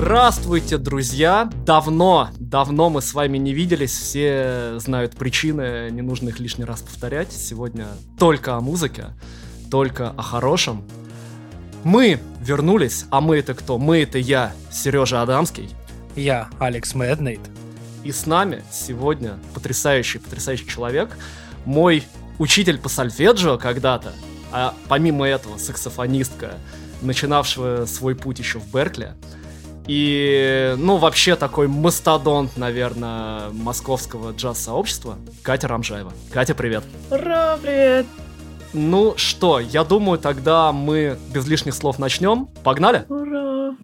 Здравствуйте, друзья! Давно, давно мы с вами не виделись, все знают причины, не нужно их лишний раз повторять. Сегодня только о музыке, только о хорошем. Мы вернулись, а мы это кто? Мы это я, Сережа Адамский. Я, Алекс Мэднейт. И с нами сегодня потрясающий, потрясающий человек, мой учитель по сольфеджио когда-то, а помимо этого саксофонистка, начинавшая свой путь еще в Беркли, и, ну, вообще такой мастодонт, наверное, московского джаз-сообщества Катя Рамжаева. Катя, привет. Ура, привет. Ну что, я думаю, тогда мы без лишних слов начнем. Погнали? Ура.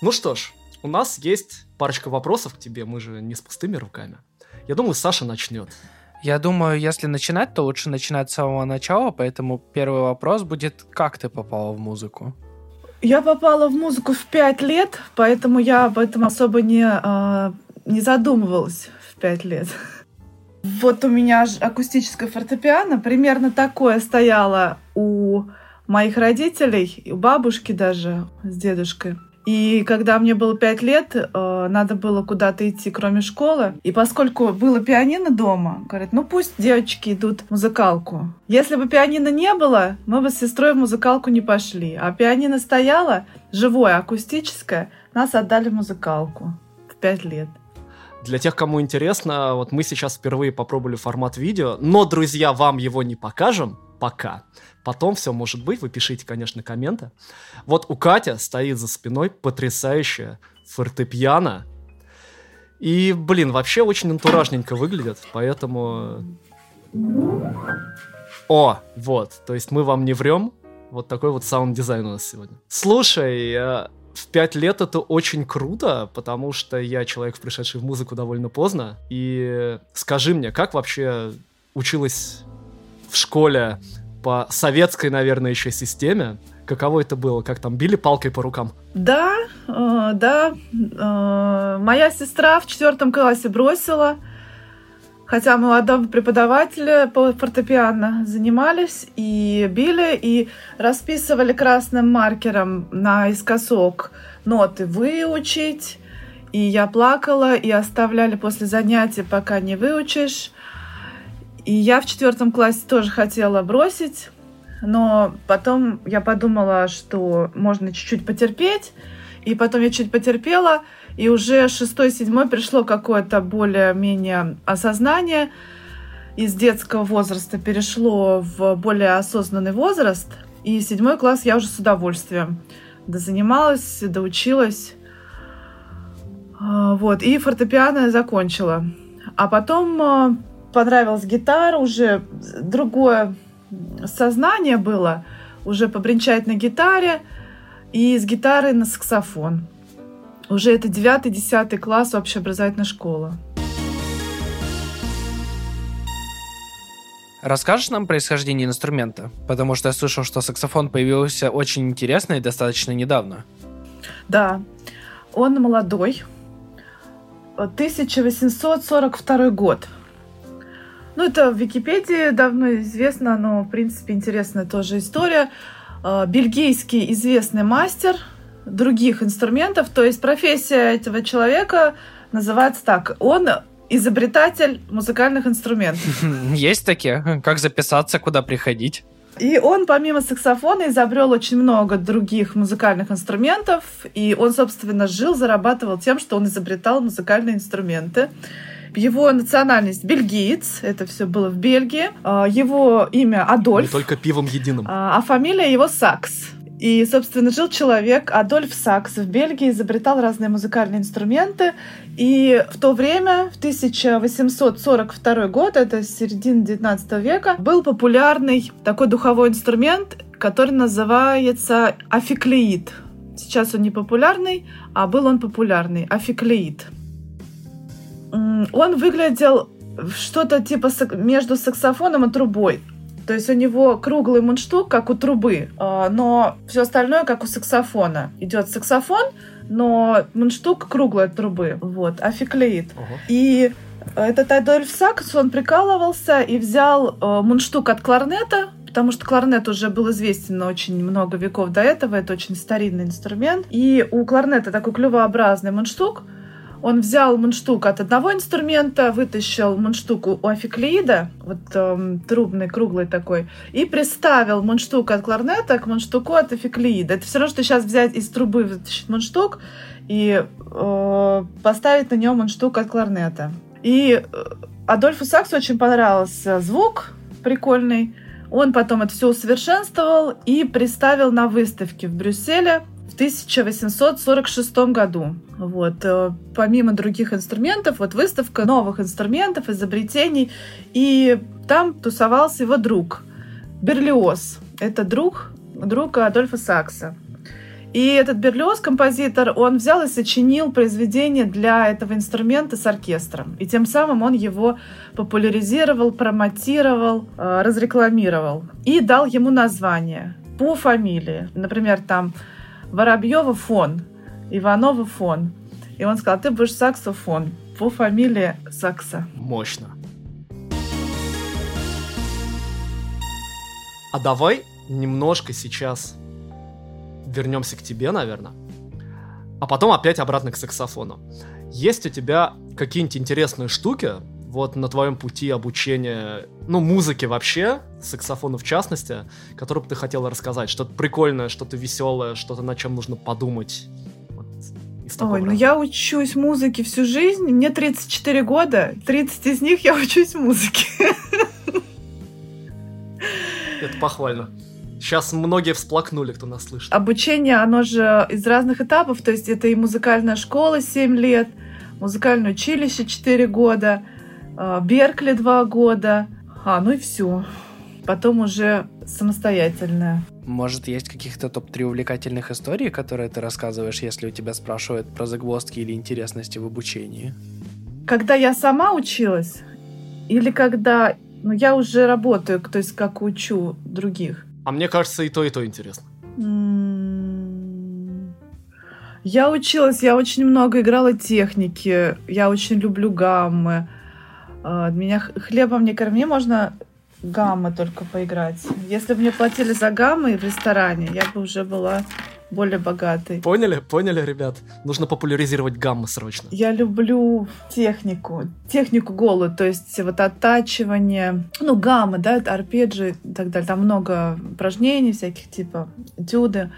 Ну что ж, у нас есть парочка вопросов к тебе, мы же не с пустыми руками. Я думаю, Саша начнет. Я думаю, если начинать, то лучше начинать с самого начала, поэтому первый вопрос будет, как ты попала в музыку? Я попала в музыку в пять лет, поэтому я об этом особо не, э, не задумывалась в пять лет. Вот у меня акустическое фортепиано, примерно такое стояло у моих родителей, у бабушки даже с дедушкой. И когда мне было пять лет, э, надо было куда-то идти, кроме школы. И поскольку было пианино дома, говорят, ну пусть девочки идут в музыкалку. Если бы пианино не было, мы бы с сестрой в музыкалку не пошли. А пианино стояло, живое, акустическое, нас отдали в музыкалку в пять лет. Для тех, кому интересно, вот мы сейчас впервые попробовали формат видео, но, друзья, вам его не покажем пока. Потом все может быть, вы пишите, конечно, комменты. Вот у Катя стоит за спиной потрясающая фортепиано. И, блин, вообще очень антуражненько выглядит, поэтому... О, вот, то есть мы вам не врем. Вот такой вот sound design у нас сегодня. Слушай, э, в пять лет это очень круто, потому что я человек, пришедший в музыку довольно поздно. И скажи мне, как вообще училась в школе по советской, наверное, еще системе. Каково это было? Как там били палкой по рукам? Да, э, да. Э, моя сестра в четвертом классе бросила. Хотя мы у одного преподавателя по фортепиано занимались и били, и расписывали красным маркером наискосок ноты выучить. И я плакала, и оставляли после занятий, пока не выучишь. И я в четвертом классе тоже хотела бросить, но потом я подумала, что можно чуть-чуть потерпеть, и потом я чуть потерпела, и уже шестой-седьмой пришло какое-то более-менее осознание, из детского возраста перешло в более осознанный возраст, и седьмой класс я уже с удовольствием дозанималась, доучилась. А, вот, и фортепиано закончила. А потом а, понравилась гитара, уже другое сознание было, уже побренчать на гитаре и с гитары на саксофон. Уже это 9-10 класс общеобразовательной школы. Расскажешь нам происхождение инструмента? Потому что я слышал, что саксофон появился очень интересно и достаточно недавно. Да, он молодой. 1842 год. Ну, это в Википедии давно известно, но, в принципе, интересная тоже история. А, бельгийский известный мастер других инструментов, то есть профессия этого человека называется так. Он изобретатель музыкальных инструментов. Есть такие? Как записаться, куда приходить? И он, помимо саксофона, изобрел очень много других музыкальных инструментов. И он, собственно, жил, зарабатывал тем, что он изобретал музыкальные инструменты. Его национальность бельгиец, это все было в Бельгии. А, его имя Адольф. Не только пивом единым. А, а фамилия его Сакс. И, собственно, жил человек, Адольф Сакс, в Бельгии, изобретал разные музыкальные инструменты. И в то время, в 1842 год, это середина 19 века, был популярный такой духовой инструмент, который называется афиклеид. Сейчас он не популярный, а был он популярный. Афиклеид он выглядел что-то типа между саксофоном и трубой. То есть у него круглый мундштук, как у трубы, а, но все остальное, как у саксофона. Идет саксофон, но мундштук круглой от трубы. Вот, афиклеит. Uh-huh. И этот Адольф Сакс, он прикалывался и взял э, мундштук от кларнета, потому что кларнет уже был известен очень много веков до этого, это очень старинный инструмент. И у кларнета такой клювообразный мундштук, он взял мундштук от одного инструмента, вытащил мундштук у афиклеида, вот эм, трубный, круглый такой, и приставил мундштук от кларнета к мундштуку от афиклеида. Это все равно, что сейчас взять из трубы вытащить мундштук и э, поставить на нем мундштук от кларнета. И э, Адольфу Саксу очень понравился звук прикольный. Он потом это все усовершенствовал и представил на выставке в Брюсселе 1846 году. Вот. Э, помимо других инструментов, вот выставка новых инструментов, изобретений. И там тусовался его друг Берлиоз. Это друг, друг Адольфа Сакса. И этот Берлиоз, композитор, он взял и сочинил произведение для этого инструмента с оркестром. И тем самым он его популяризировал, промотировал, э, разрекламировал. И дал ему название по фамилии. Например, там Воробьева фон, Иванова фон. И он сказал, ты будешь саксофон по фамилии Сакса. Мощно. А давай немножко сейчас вернемся к тебе, наверное. А потом опять обратно к саксофону. Есть у тебя какие-нибудь интересные штуки, вот на твоем пути обучения, ну, музыки вообще, саксофону в частности, которые бы ты хотела рассказать? Что-то прикольное, что-то веселое, что-то на чем нужно подумать? Вот, Ой, ну я учусь музыке всю жизнь, мне 34 года, 30 из них я учусь музыке. Это похвально. Сейчас многие всплакнули, кто нас слышит. Обучение, оно же из разных этапов, то есть это и музыкальная школа 7 лет, музыкальное училище 4 года, Беркли два года. А, ну и все. Потом уже самостоятельная. Может, есть каких-то топ-3 увлекательных историй, которые ты рассказываешь, если у тебя спрашивают про загвоздки или интересности в обучении? Когда я сама училась, или когда ну, я уже работаю, то есть как учу других? А мне кажется, и то, и то интересно. М-м-м. Я училась, я очень много играла техники, я очень люблю гаммы. А, меня хлебом не корми, можно гаммы только поиграть. Если бы мне платили за гаммы в ресторане, я бы уже была более богатой. Поняли? Поняли, ребят? Нужно популяризировать гаммы срочно. Я люблю технику, технику голую, то есть вот оттачивание, ну, гаммы, да, арпеджи и так далее. Там много упражнений всяких, типа этюды.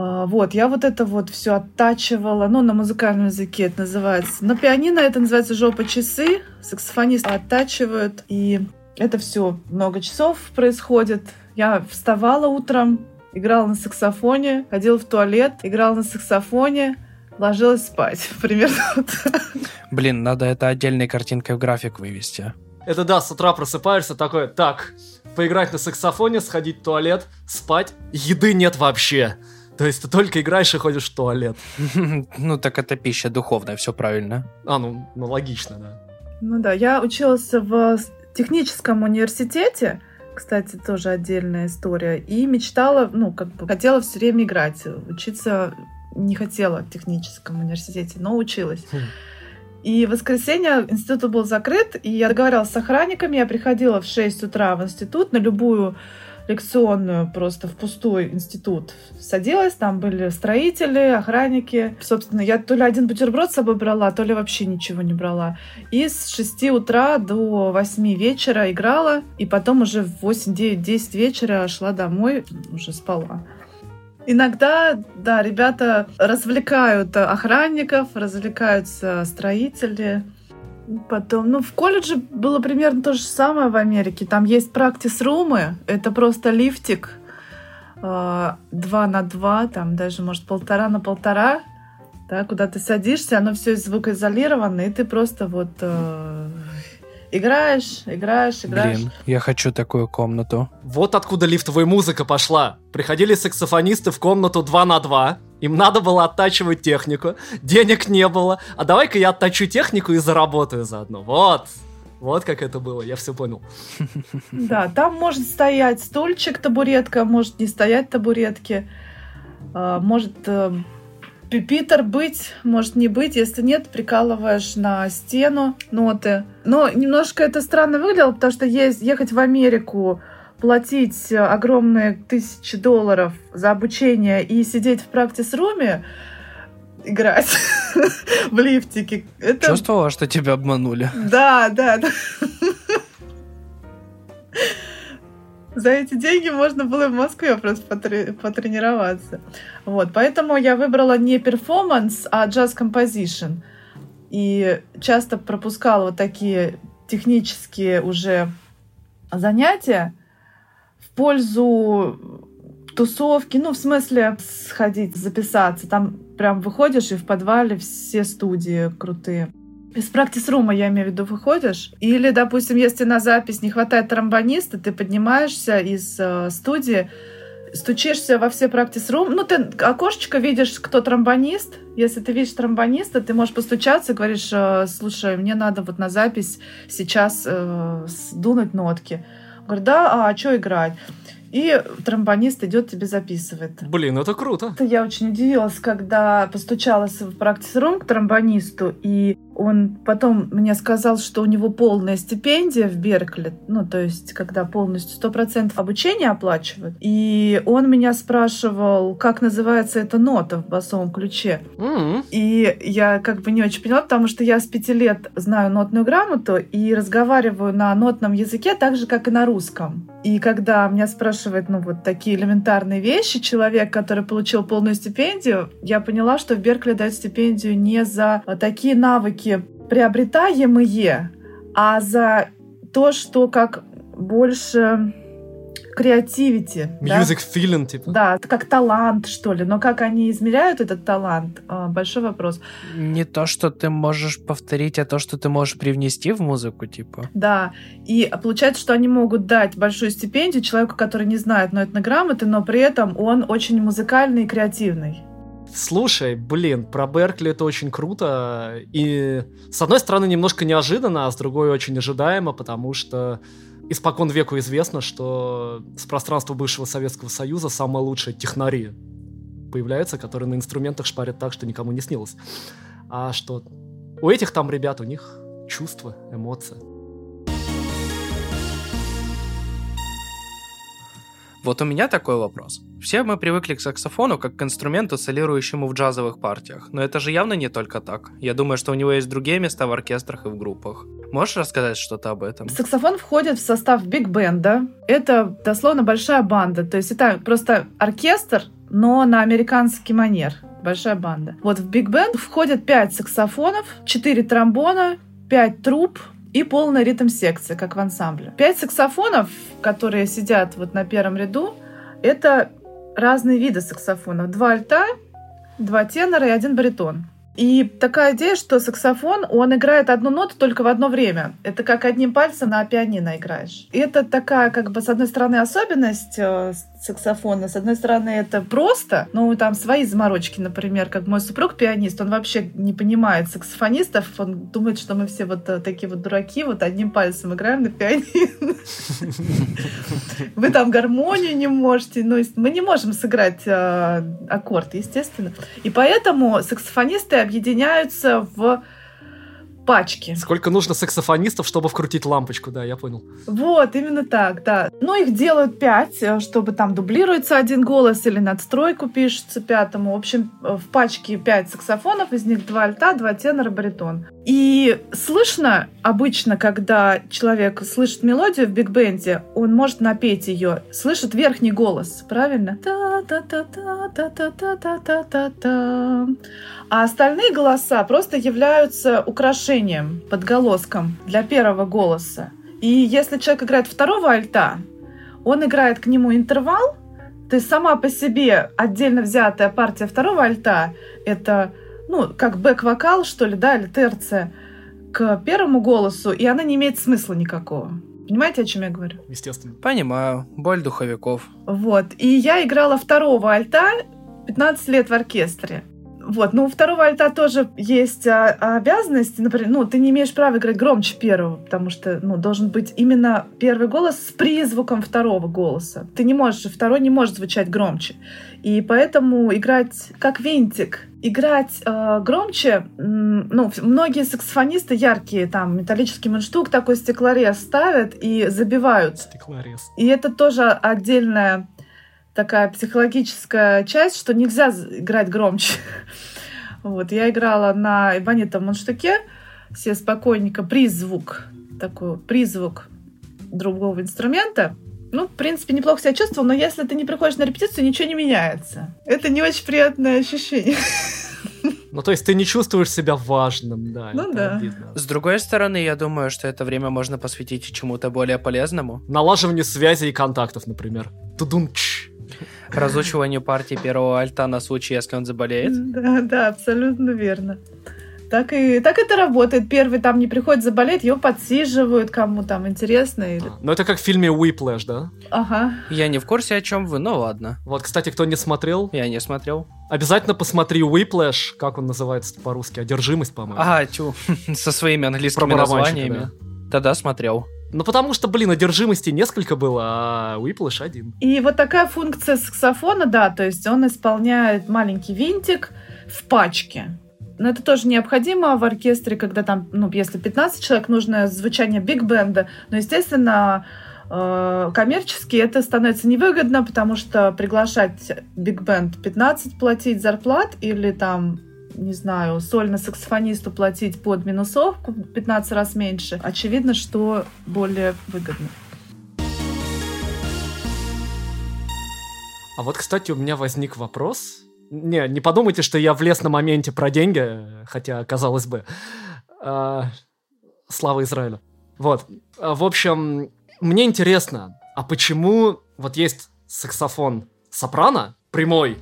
А, вот, я вот это вот все оттачивала, ну, на музыкальном языке это называется. На пианино это называется жопа часы, саксофонисты оттачивают, и это все много часов происходит. Я вставала утром, играла на саксофоне, ходила в туалет, играла на саксофоне, ложилась спать. Примерно вот Блин, надо это отдельной картинкой в график вывести. Это да, с утра просыпаешься такой, так, поиграть на саксофоне, сходить в туалет, спать, еды нет вообще. То есть ты только играешь и ходишь в туалет. Ну, так это пища духовная, все правильно. А, ну, ну логично, да. Ну да, я училась в техническом университете, кстати, тоже отдельная история, и мечтала, ну, как бы хотела все время играть. Учиться не хотела в техническом университете, но училась. Хм. И в воскресенье институт был закрыт, и я договаривалась с охранниками, я приходила в 6 утра в институт на любую лекционную просто в пустой институт садилась, там были строители, охранники. Собственно, я то ли один бутерброд с собой брала, то ли вообще ничего не брала. И с 6 утра до 8 вечера играла, и потом уже в 8, 9, 10 вечера шла домой, уже спала. Иногда, да, ребята развлекают охранников, развлекаются строители. Потом, ну, в колледже было примерно то же самое в Америке. Там есть практис-румы, это просто лифтик э, два на два, там даже, может, полтора на полтора, да, куда ты садишься, оно все звукоизолировано, и ты просто вот э, играешь, играешь, играешь. Блин, я хочу такую комнату. Вот откуда лифтовая музыка пошла. Приходили саксофонисты в комнату два на два, им надо было оттачивать технику, денег не было. А давай-ка я оттачу технику и заработаю заодно. Вот. Вот как это было, я все понял. Да, там может стоять стульчик, табуретка, может не стоять табуретки, а, может э, пипитер быть, может не быть. Если нет, прикалываешь на стену ноты. Но немножко это странно выглядело, потому что есть, ехать в Америку платить огромные тысячи долларов за обучение и сидеть в практис-руме, играть в лифтике. Это... Чувствовала, что тебя обманули? Да, да, да. За эти деньги можно было в Москве просто потре- потренироваться. Вот, поэтому я выбрала не performance, а jazz composition. И часто пропускала вот такие технические уже занятия пользу тусовки, ну, в смысле, сходить, записаться. Там прям выходишь, и в подвале все студии крутые. Из practice room а, я имею в виду, выходишь. Или, допустим, если на запись не хватает тромбониста, ты поднимаешься из э, студии, стучишься во все практис-рум. Ну, ты окошечко видишь, кто тромбонист. Если ты видишь тромбониста, ты можешь постучаться и говоришь, э, слушай, мне надо вот на запись сейчас э, дунуть нотки. Говорю, да, а что играть? И тромбонист идет тебе записывает. Блин, это круто. Я очень удивилась, когда постучалась в практис-рум к тромбонисту, и он потом мне сказал, что у него полная стипендия в Беркли, ну, то есть, когда полностью 100% обучения оплачивают. И он меня спрашивал, как называется эта нота в басовом ключе. Mm-hmm. И я как бы не очень поняла, потому что я с пяти лет знаю нотную грамоту и разговариваю на нотном языке так же, как и на русском. И когда меня спрашивает, ну, вот такие элементарные вещи, человек, который получил полную стипендию, я поняла, что в Беркли дают стипендию не за такие навыки, навыки приобретаемые, а за то, что как больше креативити. Music да? feeling, типа. Да, как талант, что ли. Но как они измеряют этот талант, а, большой вопрос. Не то, что ты можешь повторить, а то, что ты можешь привнести в музыку, типа. Да. И получается, что они могут дать большую стипендию человеку, который не знает нотной грамоты, но при этом он очень музыкальный и креативный. Слушай, блин, про Беркли это очень круто. И с одной стороны немножко неожиданно, а с другой очень ожидаемо, потому что испокон веку известно, что с пространства бывшего Советского Союза самые лучшие технари появляются, которые на инструментах шпарят так, что никому не снилось. А что у этих там ребят, у них чувства, эмоции. Вот у меня такой вопрос. Все мы привыкли к саксофону как к инструменту, солирующему в джазовых партиях, но это же явно не только так. Я думаю, что у него есть другие места в оркестрах и в группах. Можешь рассказать что-то об этом? Саксофон входит в состав биг-бенда. Это дословно большая банда. То есть это просто оркестр, но на американский манер. Большая банда. Вот в биг-бенд входят пять саксофонов, четыре тромбона, пять труб, и полная ритм-секция, как в ансамбле. Пять саксофонов, которые сидят вот на первом ряду, это разные виды саксофонов. Два альта, два тенора и один баритон. И такая идея, что саксофон, он играет одну ноту только в одно время. Это как одним пальцем на пианино играешь. И это такая, как бы, с одной стороны, особенность э, саксофона. С одной стороны, это просто, ну, там свои заморочки, например, как мой супруг пианист, он вообще не понимает саксофонистов, он думает, что мы все вот э, такие вот дураки, вот одним пальцем играем на пианино. Вы там гармонию не можете, ну, мы не можем сыграть э, аккорд, естественно. И поэтому саксофонисты объединяются в пачки. Сколько нужно саксофонистов, чтобы вкрутить лампочку, да, я понял. Вот, именно так, да. Ну, их делают пять, э, чтобы там дублируется один голос или надстройку пишется пятому. В общем, э, в пачке пять саксофонов, из них два альта, два тенора, баритон. И слышно обычно, когда человек слышит мелодию в биг-бенде, он может напеть ее, слышит верхний голос, правильно? А остальные голоса просто являются украшением, подголоском для первого голоса. И если человек играет второго альта, он играет к нему интервал, то есть сама по себе отдельно взятая партия второго альта — это ну, как бэк-вокал, что ли, да, или терция к первому голосу, и она не имеет смысла никакого. Понимаете, о чем я говорю? Естественно. Понимаю. Боль духовиков. Вот. И я играла второго альта 15 лет в оркестре. Вот, ну, у второго альта тоже есть а, обязанности, например, ну, ты не имеешь права играть громче первого, потому что, ну, должен быть именно первый голос с призвуком второго голоса. Ты не можешь, второй не может звучать громче. И поэтому играть как винтик, играть э, громче, ну, многие саксофонисты яркие, там, металлический мундштук, такой стеклорез ставят и забивают. Стеклорез. И это тоже отдельная такая психологическая часть, что нельзя играть громче. Вот, я играла на эбонитовом мундштуке, все спокойненько, призвук, такой призвук другого инструмента. Ну, в принципе, неплохо себя чувствовал, но если ты не приходишь на репетицию, ничего не меняется. Это не очень приятное ощущение. Ну, то есть ты не чувствуешь себя важным, да. Ну да. Обидно. С другой стороны, я думаю, что это время можно посвятить чему-то более полезному. Налаживанию связи и контактов, например. Тудунч. Разучиванию партии первого альта на случай, если он заболеет. Да, да, абсолютно верно. Так и так это работает. Первый там не приходит заболеть, его подсиживают, кому там интересно. Или... Ну, это как в фильме Whiplash, да? Ага. Я не в курсе, о чем вы, но ладно. Вот, кстати, кто не смотрел, Я не смотрел. обязательно посмотри Whiplash, как он называется по-русски, одержимость, по-моему. Ага, тю, со своими английскими названиями. Тогда смотрел. Ну, потому что, блин, одержимости несколько было, а Whiplash один. И вот такая функция саксофона, да, то есть он исполняет маленький винтик в пачке. Но это тоже необходимо в оркестре, когда там, ну, если 15 человек, нужно звучание биг-бенда. Но, естественно, э, коммерчески это становится невыгодно, потому что приглашать биг-бенд 15 платить зарплат или там не знаю, сольно-саксофонисту платить под минусовку 15 раз меньше, очевидно, что более выгодно. А вот, кстати, у меня возник вопрос. Не, не подумайте, что я влез на моменте про деньги, хотя, казалось бы. А, слава Израилю. Вот. А, В общем, мне интересно, а почему вот есть саксофон сопрано прямой,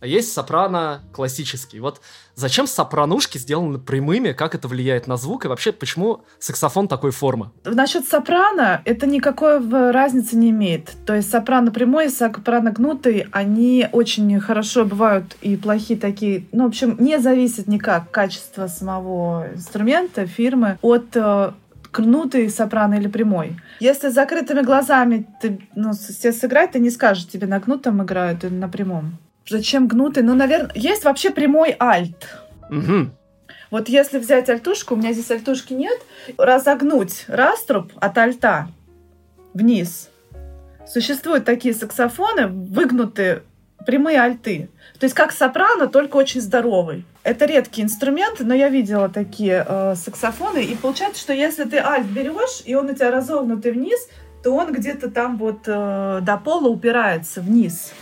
а есть сопрано классический? Вот зачем сопранушки сделаны прямыми, как это влияет на звук, и вообще почему саксофон такой формы? Насчет сопрано, это никакой разницы не имеет. То есть сопрано прямой и сопрано гнутый, они очень хорошо бывают и плохие такие. Ну, в общем, не зависит никак качество самого инструмента, фирмы от э, гнутый сопрано или прямой. Если с закрытыми глазами ты ну, себе сыграть, ты не скажешь, тебе на гнутом играют или на прямом. Зачем гнутый? Ну, наверное, есть вообще прямой альт. Мгм. Вот если взять альтушку, у меня здесь альтушки нет, разогнуть раструб от альта вниз. Существуют такие саксофоны, выгнутые прямые альты. То есть как сопрано, только очень здоровый. Это редкий инструмент, но я видела такие э, саксофоны. И получается, что если ты альт берешь, и он у тебя разогнутый вниз, то он где-то там вот э, до пола упирается вниз.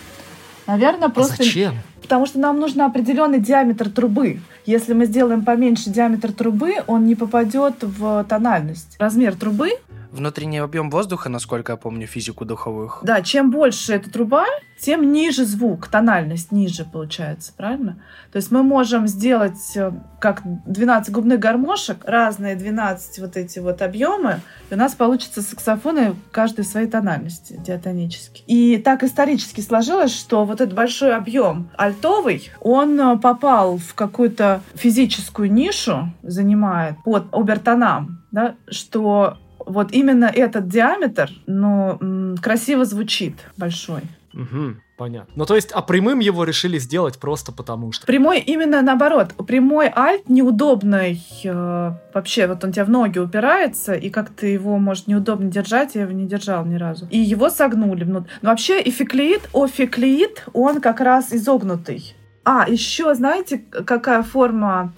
Наверное, А просто... зачем? Потому что нам нужен определенный диаметр трубы. Если мы сделаем поменьше диаметр трубы, он не попадет в тональность. Размер трубы, Внутренний объем воздуха, насколько я помню, физику духовых. да, чем больше эта труба, тем ниже звук, тональность ниже получается, правильно? То есть мы можем сделать э, как 12 губных гармошек, разные 12 вот эти вот объемы, и у нас получится саксофоны каждой своей тональности диатонически. И так исторически сложилось, что вот этот большой объем альтовый, он э, попал в какую-то физическую нишу, занимает под обертонам, да, что вот именно этот диаметр, ну, красиво звучит большой. Мгм, понятно. Ну, то есть, а прямым его решили сделать просто потому что. Прямой именно наоборот. Прямой альт неудобный. э, вообще, вот он тебя в ноги упирается, и как-то его, может, неудобно держать. Я его не держал ни разу. И его согнули. Но вообще эфиклеит, офиклеит, он как раз изогнутый. А, еще знаете, какая форма,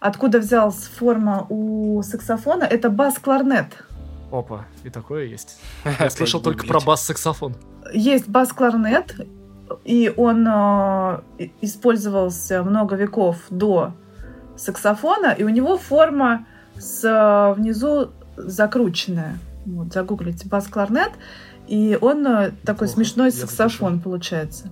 откуда взялась форма у саксофона? Это бас-кларнет. Опа, и такое есть. Я слышал только про бас-саксофон. Есть бас-кларнет, и он э, использовался много веков до саксофона, и у него форма с э, внизу закрученная. Вот, загуглите бас-кларнет, и он э, такой Неплохо, смешной саксофон получается.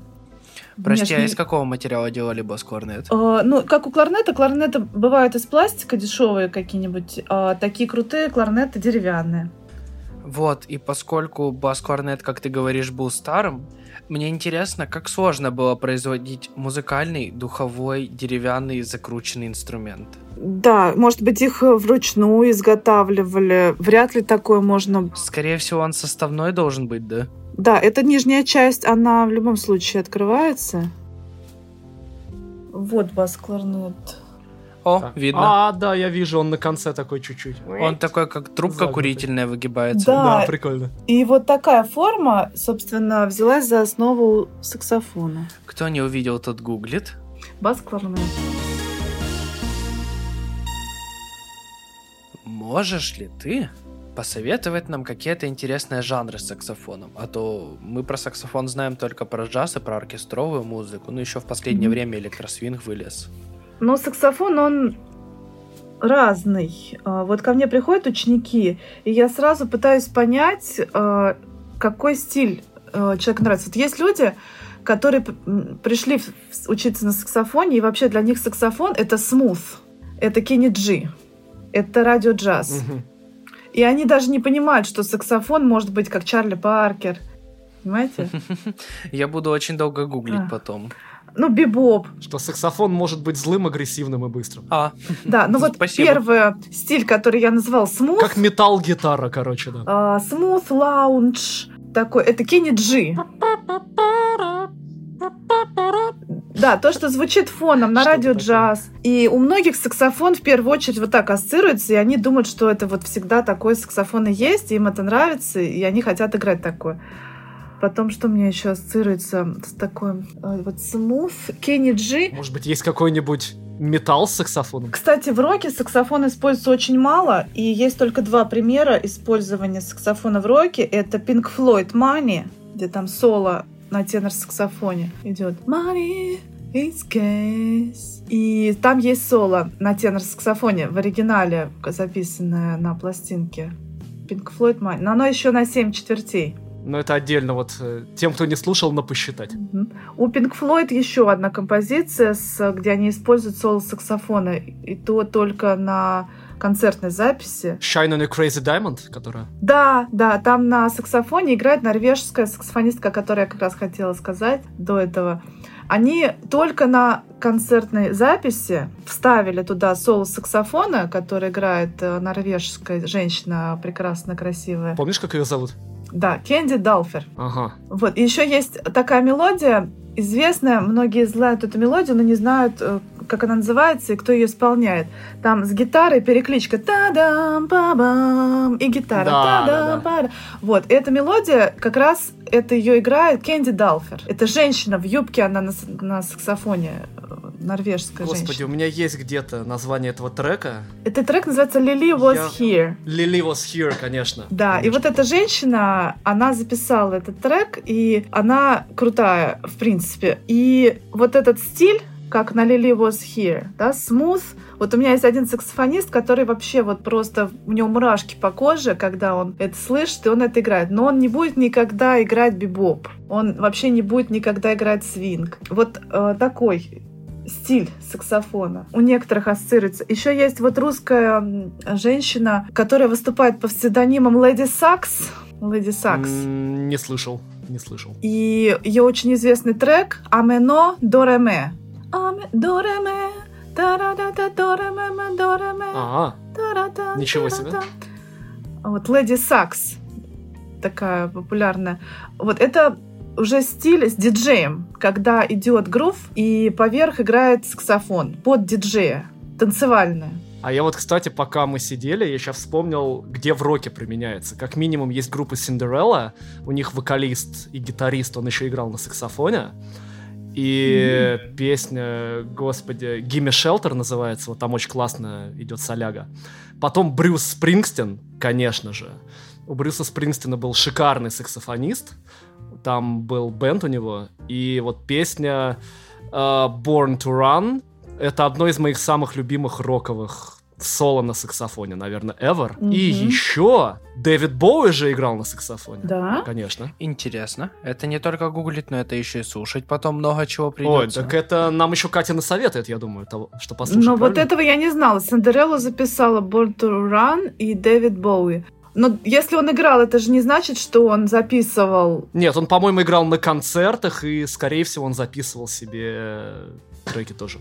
Прости, а из какого материала делали бас-кларнет? Э, ну, как у кларнета, кларнеты бывают из пластика дешевые какие-нибудь, а такие крутые кларнеты деревянные. Вот, и поскольку бас-кларнет, как ты говоришь, был старым, мне интересно, как сложно было производить музыкальный, духовой, деревянный, закрученный инструмент. Да, может быть, их вручную изготавливали. Вряд ли такое можно... Скорее всего, он составной должен быть, да? Да, эта нижняя часть, она в любом случае открывается. Вот бас-кларнет. О, Так. видно. А, да, я вижу, он на конце такой чуть-чуть. Он такой, как трубка Загнутый. курительная выгибается. Да. Да, прикольно. И вот такая форма, собственно, взялась за основу саксофона. Кто не увидел, тот гуглит. Бас-кларнет. Можешь ли ты посоветовать нам какие-то интересные жанры с саксофоном? А то мы про саксофон знаем только про джаз и про оркестровую музыку. Ну, еще в последнее Мгм. время электросвинг вылез. Но саксофон, он разный. А, Вот ко мне приходят ученики, и я сразу пытаюсь понять, а, какой стиль а, человеку нравится. Вот есть люди, которые пришли учиться на саксофоне, и вообще для них саксофон — это смуth, это Кенни Джи, это радио-джаз. Мгм. И они даже не понимают, что саксофон может быть как Чарли Паркер. Понимаете? Я буду очень долго гуглить А. потом. Ну, бибоп. Что саксофон может быть злым, агрессивным и быстрым. А, Да, ну вот Спасибо. первый стиль, который я назвал смуth, Как металл-гитара, короче, да. А, Smooth Lounge такой. Это Кенни Джи. Да, то, что звучит фоном на радио джаз. И у многих саксофон в первую очередь вот так ассоциируется, и они думают, что это вот всегда такой саксофон и есть, и им это нравится, и они хотят играть такое. Потом, что мне еще ассоциируется с такой э, вот смуth, Кенни Джи. Может быть, есть какой-нибудь металл с саксофоном? Кстати, в роке саксофон используется очень мало, и есть только два примера использования саксофона в роке. Это Pink Floyd Money, где там соло на тенор-саксофоне идет. Money is gas. И там есть соло на тенор-саксофоне в оригинале, записанное на пластинке. Pink Floyd Money. Но оно еще на 7 четвертей. Но это отдельно вот э, тем, кто не слушал, на посчитать. Мгм. У Pink Floyd еще одна композиция, с, где они используют соло саксофона, и то только на концертной записи. Shine on a Crazy Diamond, которая... Да, да, там на саксофоне играет норвежская саксофонистка, о которой я как раз хотела сказать до этого. Они только на концертной записи вставили туда соло саксофона, который играет э, норвежская женщина, прекрасно красивая. Помнишь, как ее зовут? Да, Кенди Далфер. Ага. Вот, и еще есть такая мелодия, известная, многие знают эту мелодию, но не знают, э, как она называется и кто ее исполняет. Там с гитарой перекличка та-дам, па-бам, и гитара Да, да, та-дам, да. па Вот, эта мелодия, как раз это ее играет Кенди Далфер. Это женщина в юбке, она на, на саксофоне, э, норвежская Господи, женщина. у меня есть где-то название этого трека. Этот трек называется «Lily was Я- here». Lily was here, конечно. Да, и Конечно. вот эта женщина, она записала этот трек, и она крутая, в принципе. И вот этот стиль, как на Lily Was Here, да, smooth. Вот у меня есть один саксофонист, который вообще вот просто, у него мурашки по коже, когда он это слышит, и он это играет. Но он не будет никогда играть бибоп. Он вообще не будет никогда играть свинг. Вот э, такой стиль саксофона у некоторых ассоциируется. Еще есть вот русская женщина, которая выступает под псевдонимом Леди Сакс. Леди Сакс. Не слышал, не слышал. И ее очень известный трек «Амено Дореме». Аме Дореме, та-ра-да-да, Дореме, ме, Дореме, Ага, Ничего себе. Вот Леди Сакс такая популярная. Вот это уже стиль с диджеем, когда идет грув и поверх играет саксофон под диджея, танцевальная. А я вот, кстати, пока мы сидели, я сейчас вспомнил, где в роке применяется. Как минимум есть группа Cinderella, у них вокалист и гитарист, он еще играл на саксофоне. И песня, господи, Gimme Shelter называется, вот там очень классно идет соляга. Потом Брюс Спрингстин, конечно же. У Брюса Спрингстина был шикарный саксофонист, там был бенд у него, и вот песня э, Born to Run это одно из моих самых любимых роковых соло на саксофоне, наверное, ever. И Мгм. еще Дэвид Боуи же играл на саксофоне. Да? Конечно. Интересно. Это не только гуглить, но это еще и слушать. Потом много чего Ой, придется. так это нам еще Катя насоветует, я думаю, того, что послушать. Но вот правильно? этого я не знала. Сандерелла записала Born to Run и Дэвид Боуи. Но если он играл, это же не значит, что он записывал. Нет, он, по-моему, играл на концертах, и, скорее всего, он записывал себе э, треки тоже.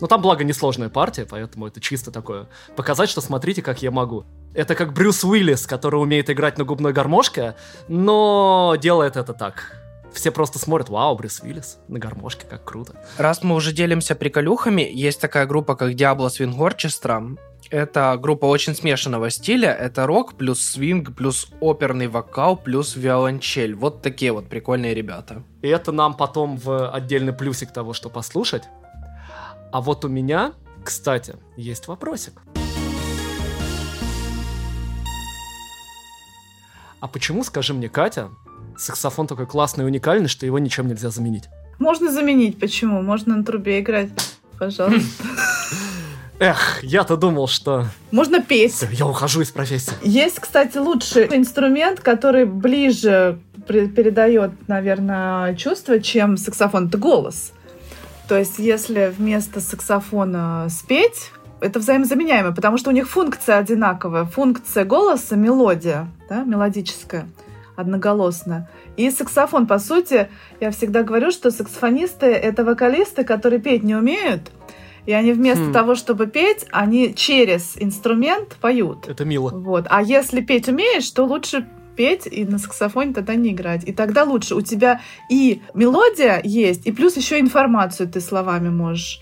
Но там, благо, несложная партия, поэтому это чисто такое. Показать, что смотрите, как я могу. Это как Брюс Уиллис, который умеет играть на губной гармошке, но делает это так. Все просто смотрят, вау, Брюс Уиллис на гармошке, как круто. Раз мы уже делимся приколюхами, есть такая группа, как Diablo Swing Orchestra. Это группа очень смешанного стиля. Это рок плюс свинг, плюс оперный вокал, плюс виолончель. Вот такие вот прикольные ребята. И это нам потом в отдельный плюсик того, что послушать. А вот у меня, кстати, есть вопросик. А почему, скажи мне, Катя, саксофон такой классный и уникальный, что его ничем нельзя заменить? Можно заменить, почему? Можно на трубе играть, пожалуйста. Эх, я-то думал, что... Можно петь. Всё, я ухожу из профессии. Есть, кстати, лучший инструмент, который ближе передает, наверное, чувство, чем саксофон. Это голос. То есть, если вместо саксофона спеть, это взаимозаменяемо, потому что у них функция одинаковая. Функция голоса — мелодия, да, мелодическая, одноголосная. И саксофон, по сути, я всегда говорю, что саксофонисты — это вокалисты, которые петь не умеют, и они вместо хм. того, чтобы петь, они через инструмент поют. Это мило. Вот. А если петь умеешь, то лучше петь и на саксофоне тогда не играть. И тогда лучше. У тебя и мелодия есть, и плюс еще информацию ты словами можешь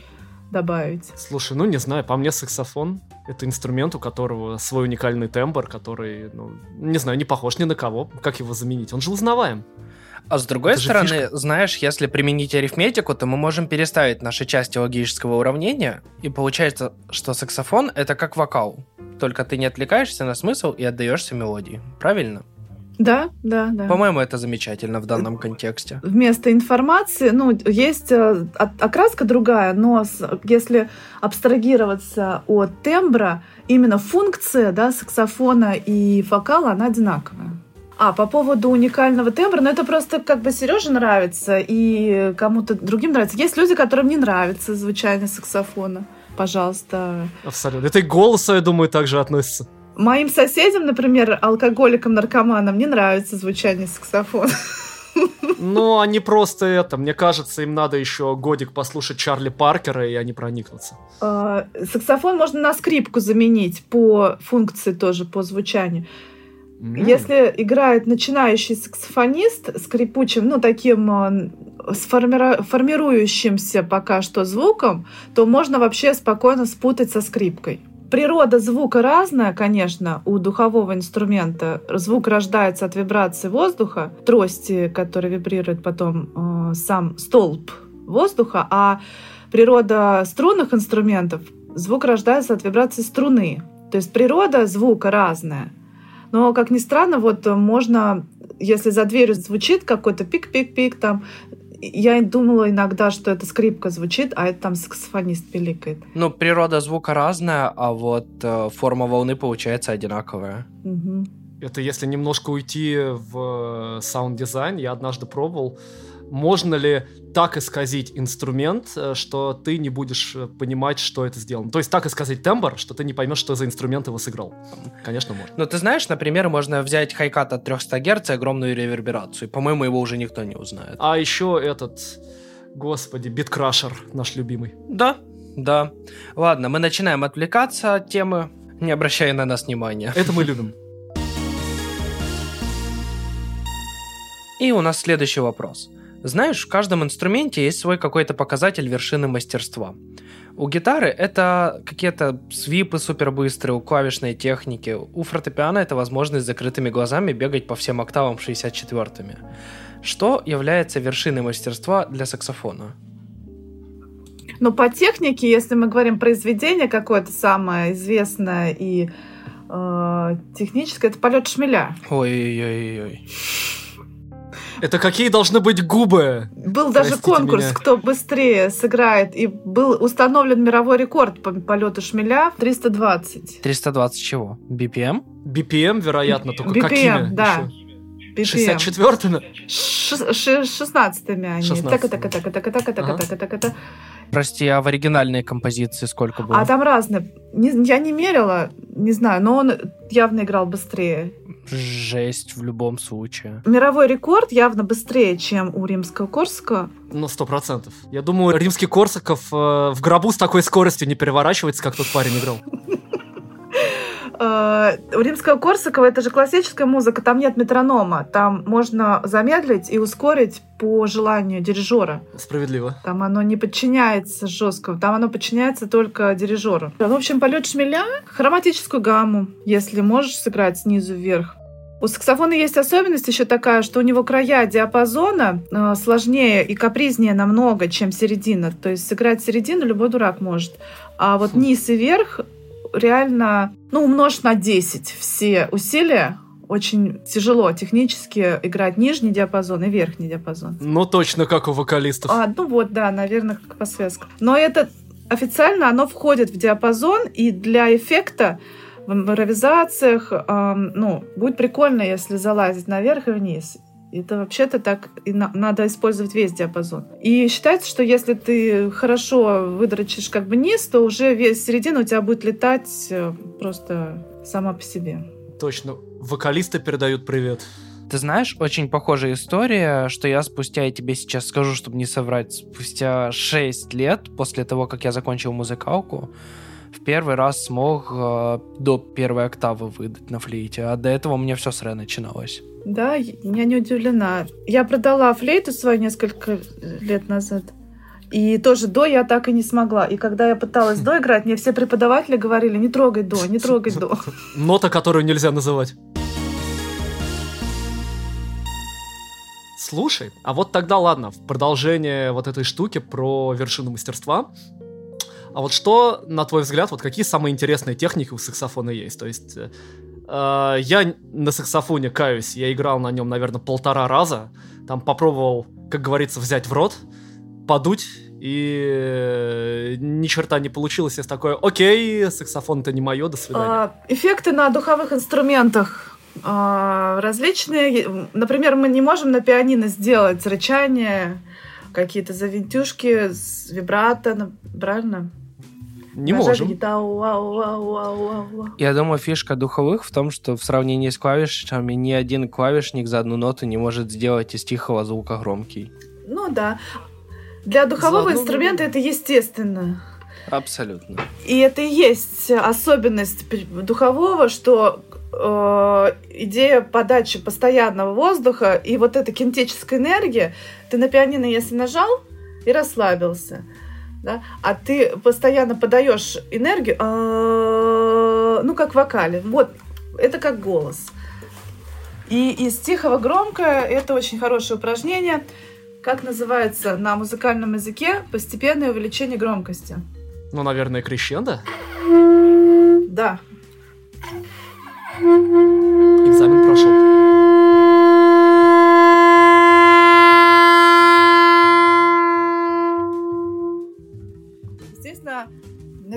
добавить. Слушай, ну не знаю, по мне саксофон это инструмент, у которого свой уникальный тембр, который, ну, не знаю, не похож ни на кого. Как его заменить? Он же узнаваем. А с другой это стороны, знаешь, если применить арифметику, то мы можем переставить наши части логического уравнения, и получается, что саксофон — это как вокал. Только ты не отвлекаешься на смысл и отдаешься мелодии. Правильно? Да, да, да. По-моему, это замечательно в данном контексте. Вместо информации, ну, есть э, окраска другая, но если абстрагироваться от тембра, именно функция да, саксофона и вокала, она одинаковая. А, по поводу уникального тембра, ну это просто как бы Сереже нравится и кому-то другим нравится. Есть люди, которым не нравится звучание саксофона. Пожалуйста. Абсолютно. Это и голосу, я думаю, также относится. Моим соседям, например, алкоголикам, наркоманам, не нравится звучание саксофона. Ну, они просто это, мне кажется, им надо еще годик послушать Чарли Паркера, и они проникнутся. А, саксофон можно на скрипку заменить по функции тоже, по звучанию. Mm. Если играет начинающий саксофонист скрипучим, ну, таким э, сформиру... формирующимся пока что звуком, то можно вообще спокойно спутать со скрипкой. Природа звука разная, конечно, у духового инструмента. Звук рождается от вибрации воздуха, трости, которая вибрирует потом э, сам столб воздуха, а природа струнных инструментов, звук рождается от вибрации струны. То есть природа звука разная. Но, как ни странно, вот можно, если за дверью звучит какой-то пик-пик-пик, там я думала иногда, что это скрипка звучит, а это там саксофонист пиликает. Ну, природа звука разная, а вот э, форма волны получается одинаковая. Угу. Это если немножко уйти в э, sound design, я однажды пробовал можно ли так исказить инструмент, э, что ты не будешь э, понимать, что это сделано. То есть так исказить тембр, что ты не поймешь, что за инструмент его сыграл. Конечно, можно. Ну, ты знаешь, например, можно взять хайкат от 300 Гц и огромную реверберацию. По-моему, его уже никто не узнает. А еще этот, господи, биткрашер наш любимый. Да, да. Ладно, мы начинаем отвлекаться от темы, не обращая на нас внимания. Это мы любим. И у нас следующий вопрос. Знаешь, в каждом инструменте есть свой какой-то показатель вершины мастерства. У гитары это какие-то свипы супербыстрые, у клавишной техники. У фортепиано это возможность с закрытыми глазами бегать по всем октавам 64-ми. Что является вершиной мастерства для саксофона? Ну, по технике, если мы говорим произведение какое-то самое известное и э, техническое, это полет шмеля. Ой-ой-ой-ой. Это какие должны быть губы? Был даже конкурс, меня. кто быстрее сыграет, и был установлен мировой рекорд по полету шмеля 320. 320 чего? BPM? BPM, вероятно, только BPM, какими? да. BPM. 64-ми? 16-ми они. Так, так, так, так, так, так, так, так, так, так. Прости, а в оригинальной композиции сколько было? А там разные. Не, я не мерила, не знаю, но он явно играл быстрее. Жесть в любом случае. Мировой рекорд явно быстрее, чем у римского Корсакова. Ну, сто процентов. Я думаю, римский Корсаков э, в гробу с такой скоростью не переворачивается, как тот парень играл. Э, у римского Корсакова это же классическая музыка, там нет метронома. Там можно замедлить и ускорить по желанию дирижера. Справедливо. Там оно не подчиняется жестко, там оно подчиняется только дирижеру. В общем, полет шмеля, хроматическую гамму, если можешь сыграть снизу вверх. У саксофона есть особенность еще такая, что у него края диапазона э, сложнее и капризнее намного, чем середина. То есть сыграть середину любой дурак может. А вот низ и верх реально, ну, умножь на 10 все усилия, очень тяжело технически играть нижний диапазон и верхний диапазон. Ну, точно как у вокалистов. А, ну вот, да, наверное, как по связкам. Но это официально оно входит в диапазон, и для эффекта в импровизациях, э, ну, будет прикольно, если залазить наверх и вниз. Это вообще-то так и на, надо использовать весь диапазон. И считается, что если ты хорошо выдрочишь как бы низ, то уже весь середина у тебя будет летать э, просто сама по себе. Точно. Вокалисты передают привет. Ты знаешь, очень похожая история, что я спустя, я тебе сейчас скажу, чтобы не соврать, спустя 6 лет после того, как я закончил музыкалку, в первый раз смог э, до первой октавы выдать на флейте, а до этого у меня все с ре начиналось. Да, я не удивлена. Я продала флейту свою несколько лет назад. И тоже до я так и не смогла. И когда я пыталась до играть, мне все преподаватели говорили, не трогай до, не трогай до. Нота, которую нельзя называть. Слушай, а вот тогда ладно, в продолжение вот этой штуки про вершину мастерства. А вот что, на твой взгляд, вот какие самые интересные техники у саксофона есть? То есть э, э, я на саксофоне каюсь, я играл на нем, наверное, полтора раза. Там попробовал, как говорится, взять в рот, подуть, и э, ни черта не получилось. Я такой, окей, саксофон это не мое, до свидания. А, эффекты на духовых инструментах а, различные. Например, мы не можем на пианино сделать рычание, какие-то завинтюшки, вибрато, правильно? Не можем. Я думаю, фишка духовых в том, что в сравнении с клавишами ни один клавишник за одну ноту не может сделать из тихого звука громкий. Ну да. Для духового инструмента это естественно. Абсолютно. И это и есть особенность духового, что э, идея подачи постоянного воздуха и вот эта кинетическая энергия, ты на пианино, если нажал и расслабился, да, а ты постоянно подаешь энергию, э, ну, как в вокале. Вот, это как голос. И из тихого громкое это очень хорошее упражнение. Как называется на музыкальном языке постепенное увеличение громкости? Ну, наверное, крещендо? Да. Экзамен прошел.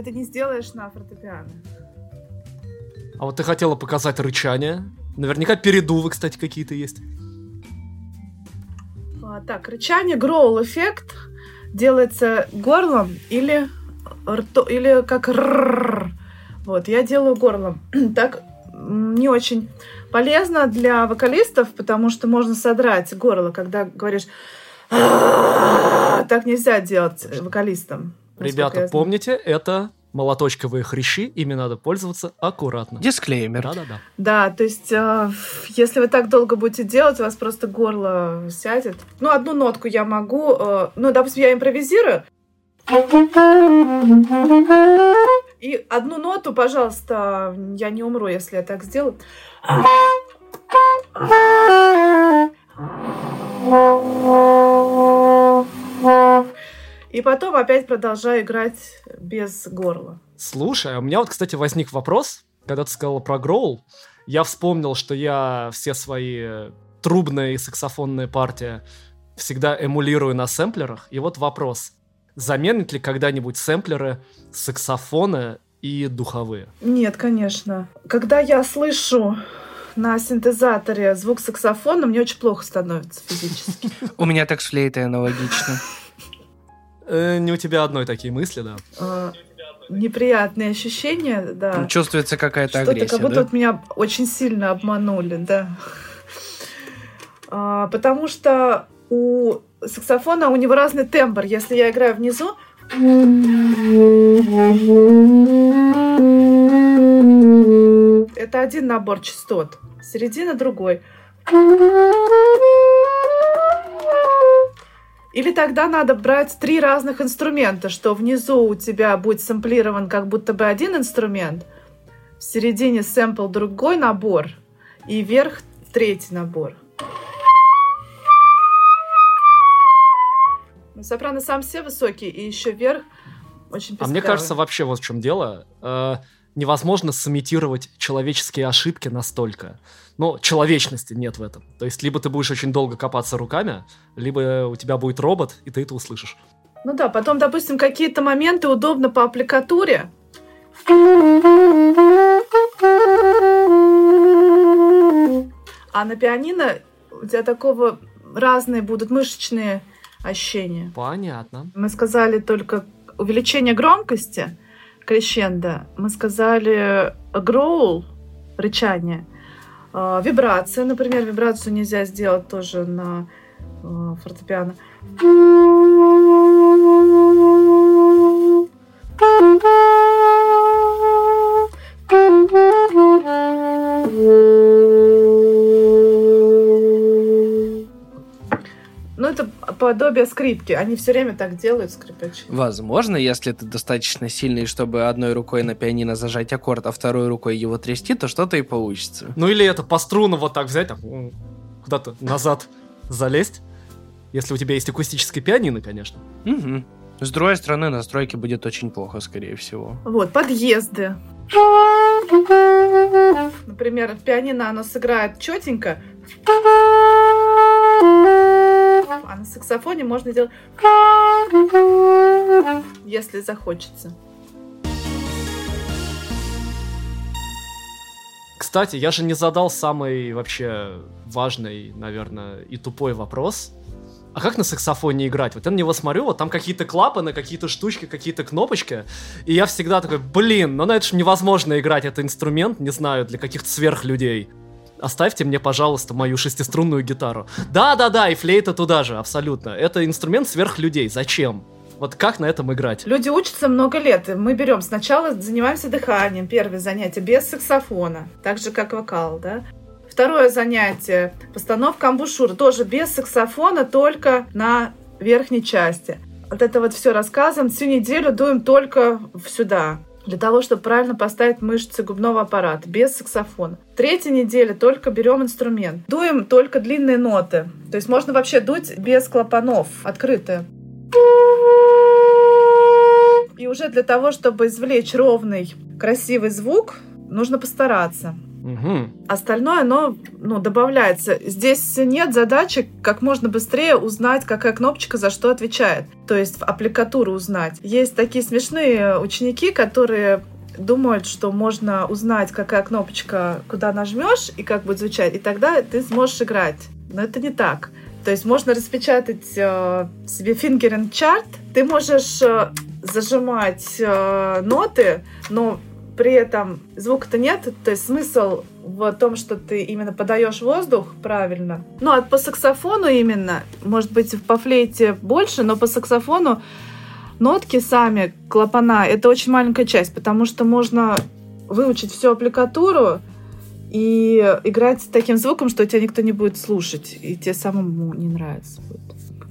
Это не сделаешь на фортепиано. А вот ты хотела показать рычание. Наверняка передувы, кстати, какие-то есть. А, так, рычание, гроул-эффект делается горлом или рто, или как рррр. Вот, я делаю горлом. так не очень полезно для вокалистов, потому что можно содрать горло, когда говоришь так нельзя делать вокалистам. Ребята, помните, это молоточковые хрящи, ими надо пользоваться аккуратно. Дисклеймер. Да-да-да. Да, то есть, э, если вы так долго будете делать, у вас просто горло сядет. Ну, одну нотку я могу, э, ну, допустим, я импровизирую. И одну ноту, пожалуйста, я не умру, если я так сделаю. И потом опять продолжаю играть без горла. Слушай, а у меня вот, кстати, возник вопрос, когда ты сказала про гроул. Я вспомнил, что я все свои трубные и саксофонные партии всегда эмулирую на сэмплерах. И вот вопрос. Заменят ли когда-нибудь сэмплеры саксофоны и духовые? Нет, конечно. Когда я слышу на синтезаторе звук саксофона, мне очень плохо становится физически. У меня так с флейтой аналогично. Э, не у тебя одной такие мысли, да. А, неприятные ощущения, да. Чувствуется какая-то агрессия, как будто да? вот меня очень сильно обманули, да. А, потому что у саксофона у него разный тембр. Если я играю внизу, это один набор частот, середина другой. Или тогда надо брать три разных инструмента, что внизу у тебя будет сэмплирован как будто бы один инструмент, в середине сэмпл другой набор, и вверх третий набор. Сопрано сам все высокий, и еще вверх очень А мне кажется, вообще вот в чем дело. Невозможно сымитировать человеческие ошибки настолько. Но человечности нет в этом. То есть, либо ты будешь очень долго копаться руками, либо у тебя будет робот, и ты это услышишь. Ну да, потом, допустим, какие-то моменты удобно по аппликатуре. А на пианино у тебя такого разные будут мышечные ощущения. Понятно. Мы сказали только увеличение громкости, крещендо. Мы сказали гроул, рычание. А, вибрация, например, вибрацию нельзя сделать тоже на а, фортепиано. Подобие скрипки. Они все время так делают, скрипачи. Возможно, если ты достаточно сильный, чтобы одной рукой на пианино зажать аккорд, а второй рукой его трясти, то что-то и получится. Ну или это по струну вот так взять, куда-то назад залезть. Если у тебя есть акустическое пианино, конечно. Угу. С другой стороны, настройки будет очень плохо, скорее всего. Вот, подъезды. Например, пианино оно сыграет четенько, на саксофоне можно сделать, если захочется. Кстати, я же не задал самый вообще важный, наверное, и тупой вопрос. А как на саксофоне играть? Вот я на него смотрю, вот там какие-то клапаны, какие-то штучки, какие-то кнопочки, и я всегда такой, блин, ну на это же невозможно играть, это инструмент, не знаю, для каких-то сверхлюдей. Оставьте мне, пожалуйста, мою шестиструнную гитару. Да-да-да, и флейта туда же, абсолютно. Это инструмент сверхлюдей. Зачем? Вот как на этом играть? Люди учатся много лет. Мы берем сначала, занимаемся дыханием, первое занятие, без саксофона, так же, как вокал, да. Второе занятие – постановка амбушюра, тоже без саксофона, только на верхней части. Вот это вот все рассказываем. Всю неделю дуем только сюда для того, чтобы правильно поставить мышцы губного аппарата, без саксофона. Третья неделя только берем инструмент. Дуем только длинные ноты. То есть можно вообще дуть без клапанов, открытые. И уже для того, чтобы извлечь ровный, красивый звук, нужно постараться. Угу. Остальное, оно ну, добавляется. Здесь нет задачи как можно быстрее узнать, какая кнопочка за что отвечает. То есть аппликатуру узнать. Есть такие смешные ученики, которые думают, что можно узнать, какая кнопочка, куда нажмешь и как будет звучать, и тогда ты сможешь играть. Но это не так. То есть можно распечатать э, себе фингеринг чарт. Ты можешь э, зажимать э, ноты, но при этом звука-то нет, то есть смысл в том, что ты именно подаешь воздух правильно. Ну, а по саксофону именно, может быть, по флейте больше, но по саксофону нотки сами, клапана, это очень маленькая часть, потому что можно выучить всю аппликатуру и играть с таким звуком, что тебя никто не будет слушать, и тебе самому не нравится будет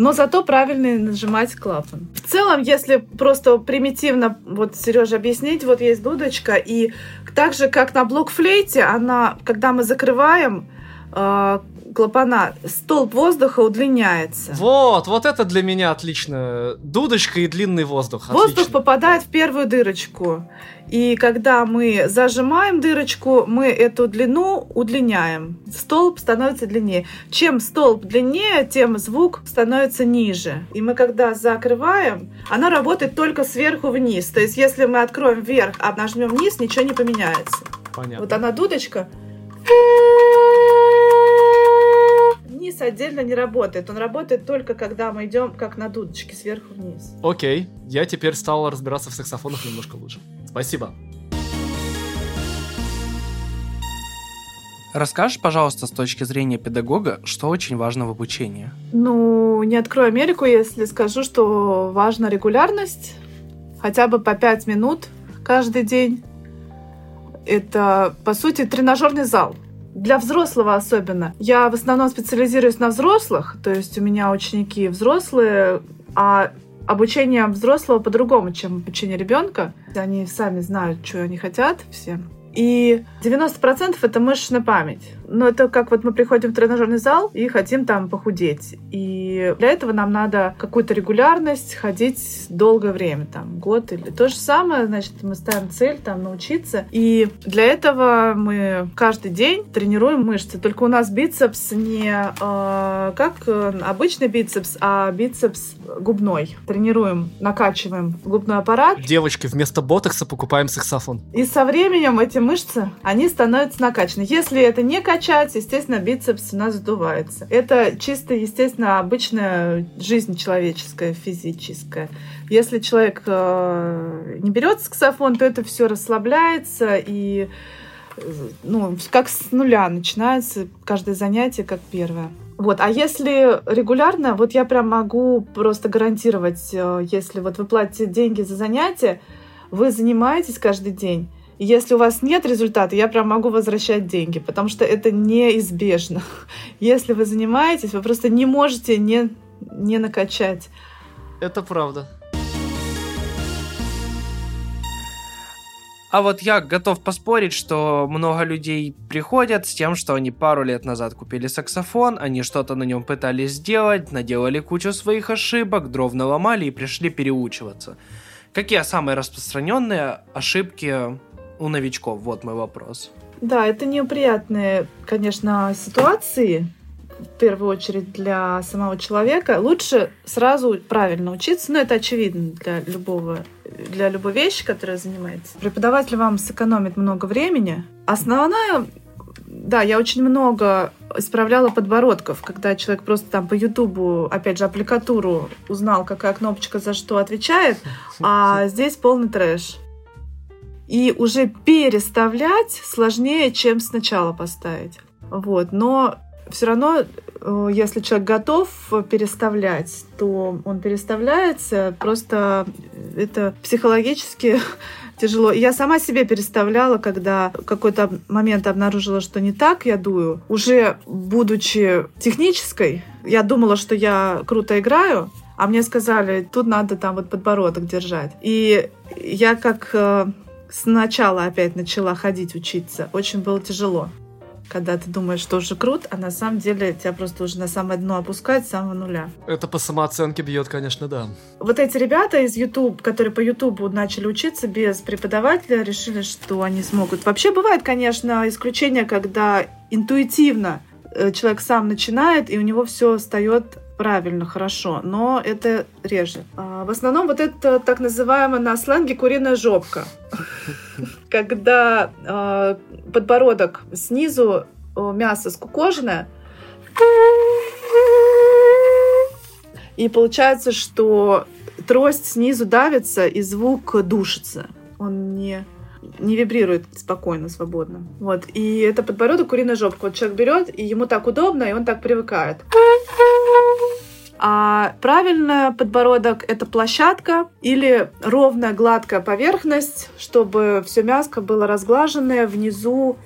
но зато правильно нажимать клапан. В целом, если просто примитивно, вот Сережа объяснить, вот есть дудочка, и так же, как на блокфлейте, она, когда мы закрываем э, клапана, столб воздуха удлиняется. Вот, вот это для меня отлично. Дудочка и длинный воздух. Воздух отлично. попадает в первую дырочку. И когда мы зажимаем дырочку, мы эту длину удлиняем. Столб становится длиннее. Чем столб длиннее, тем звук становится ниже. И мы когда закрываем, она работает только сверху вниз. То есть если мы откроем вверх, а нажмем вниз, ничего не поменяется. Понятно. Вот она дудочка. Вниз отдельно не работает. Он работает только когда мы идем как на дудочке сверху вниз. Окей, я теперь стал разбираться в саксофонах немножко лучше. Спасибо. Расскажешь, пожалуйста, с точки зрения педагога, что очень важно в обучении? Ну, не открою Америку, если скажу, что важна регулярность, хотя бы по 5 минут каждый день. Это, по сути, тренажерный зал. Для взрослого особенно. Я в основном специализируюсь на взрослых, то есть у меня ученики взрослые, а обучение взрослого по-другому, чем обучение ребенка. Они сами знают, что они хотят все. И 90% это мышечная память. Но это как вот мы приходим в тренажерный зал и хотим там похудеть. И для этого нам надо какую-то регулярность ходить долгое время, там, год или то же самое, значит, мы ставим цель там научиться. И для этого мы каждый день тренируем мышцы. Только у нас бицепс не э, как обычный бицепс, а бицепс губной. Тренируем, накачиваем губной аппарат. Девочки, вместо ботокса покупаем саксофон. И со временем эти мышцы, они становятся накачаны. Если это не качать, естественно, бицепс у нас сдувается. Это чисто, естественно, обычная жизнь человеческая, физическая. Если человек э, не берет саксофон, то это все расслабляется и ну, как с нуля начинается каждое занятие как первое. Вот, а если регулярно, вот я прям могу просто гарантировать, э, если вот вы платите деньги за занятие, вы занимаетесь каждый день, если у вас нет результата, я прям могу возвращать деньги, потому что это неизбежно. Если вы занимаетесь, вы просто не можете не, не накачать. Это правда. А вот я готов поспорить, что много людей приходят с тем, что они пару лет назад купили саксофон, они что-то на нем пытались сделать, наделали кучу своих ошибок, дров наломали и пришли переучиваться. Какие самые распространенные ошибки у новичков? Вот мой вопрос. Да, это неприятные, конечно, ситуации, в первую очередь для самого человека. Лучше сразу правильно учиться, но это очевидно для любого для любой вещи, которая занимается. Преподаватель вам сэкономит много времени. Основная да, я очень много исправляла подбородков, когда человек просто там по Ютубу, опять же, аппликатуру узнал, какая кнопочка за что отвечает, а здесь полный трэш. И уже переставлять сложнее, чем сначала поставить. Вот. Но все равно, э, если человек готов переставлять, то он переставляется. Просто это психологически тяжело. Я сама себе переставляла, когда какой-то момент обнаружила, что не так я дую. Уже будучи технической, я думала, что я круто играю, а мне сказали, тут надо там вот подбородок держать. И я как э, сначала опять начала ходить учиться. Очень было тяжело когда ты думаешь, что уже крут, а на самом деле тебя просто уже на самое дно опускают с самого нуля. Это по самооценке бьет, конечно, да. Вот эти ребята из YouTube, которые по YouTube начали учиться без преподавателя, решили, что они смогут. Вообще бывает, конечно, исключение, когда интуитивно э, человек сам начинает, и у него все встает правильно, хорошо, но это реже. А, в основном вот это так называемая на сленге куриная жопка. Когда а, подбородок снизу мясо скукоженное, и получается, что трость снизу давится, и звук душится. Он не не вибрирует спокойно, свободно. Вот. И это подбородок куриная жопка. Вот человек берет, и ему так удобно, и он так привыкает. А правильно подбородок — это площадка или ровная гладкая поверхность, чтобы все мяско было разглаженное внизу.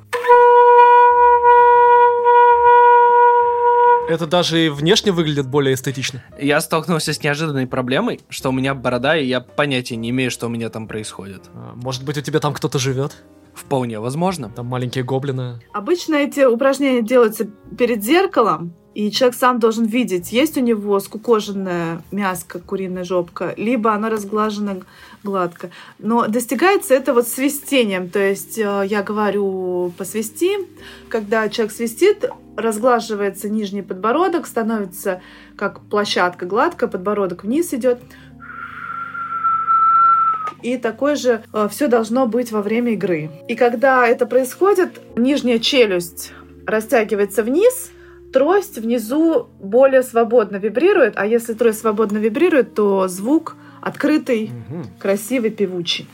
Это даже и внешне выглядит более эстетично. Я столкнулся с неожиданной проблемой, что у меня борода, и я понятия не имею, что у меня там происходит. А, может быть, у тебя там кто-то живет? Вполне возможно. Там маленькие гоблины. Обычно эти упражнения делаются перед зеркалом, и человек сам должен видеть, есть у него скукоженная мяско, куриная жопка, либо она разглажена гладко. Но достигается это вот свистением, то есть э, я говорю посвисти, когда человек свистит, разглаживается нижний подбородок, становится как площадка гладко, подбородок вниз идет. И такое же э, все должно быть во время игры. И когда это происходит, нижняя челюсть растягивается вниз, трость внизу более свободно вибрирует, а если трость свободно вибрирует, то звук открытый, Мгм. красивый, певучий.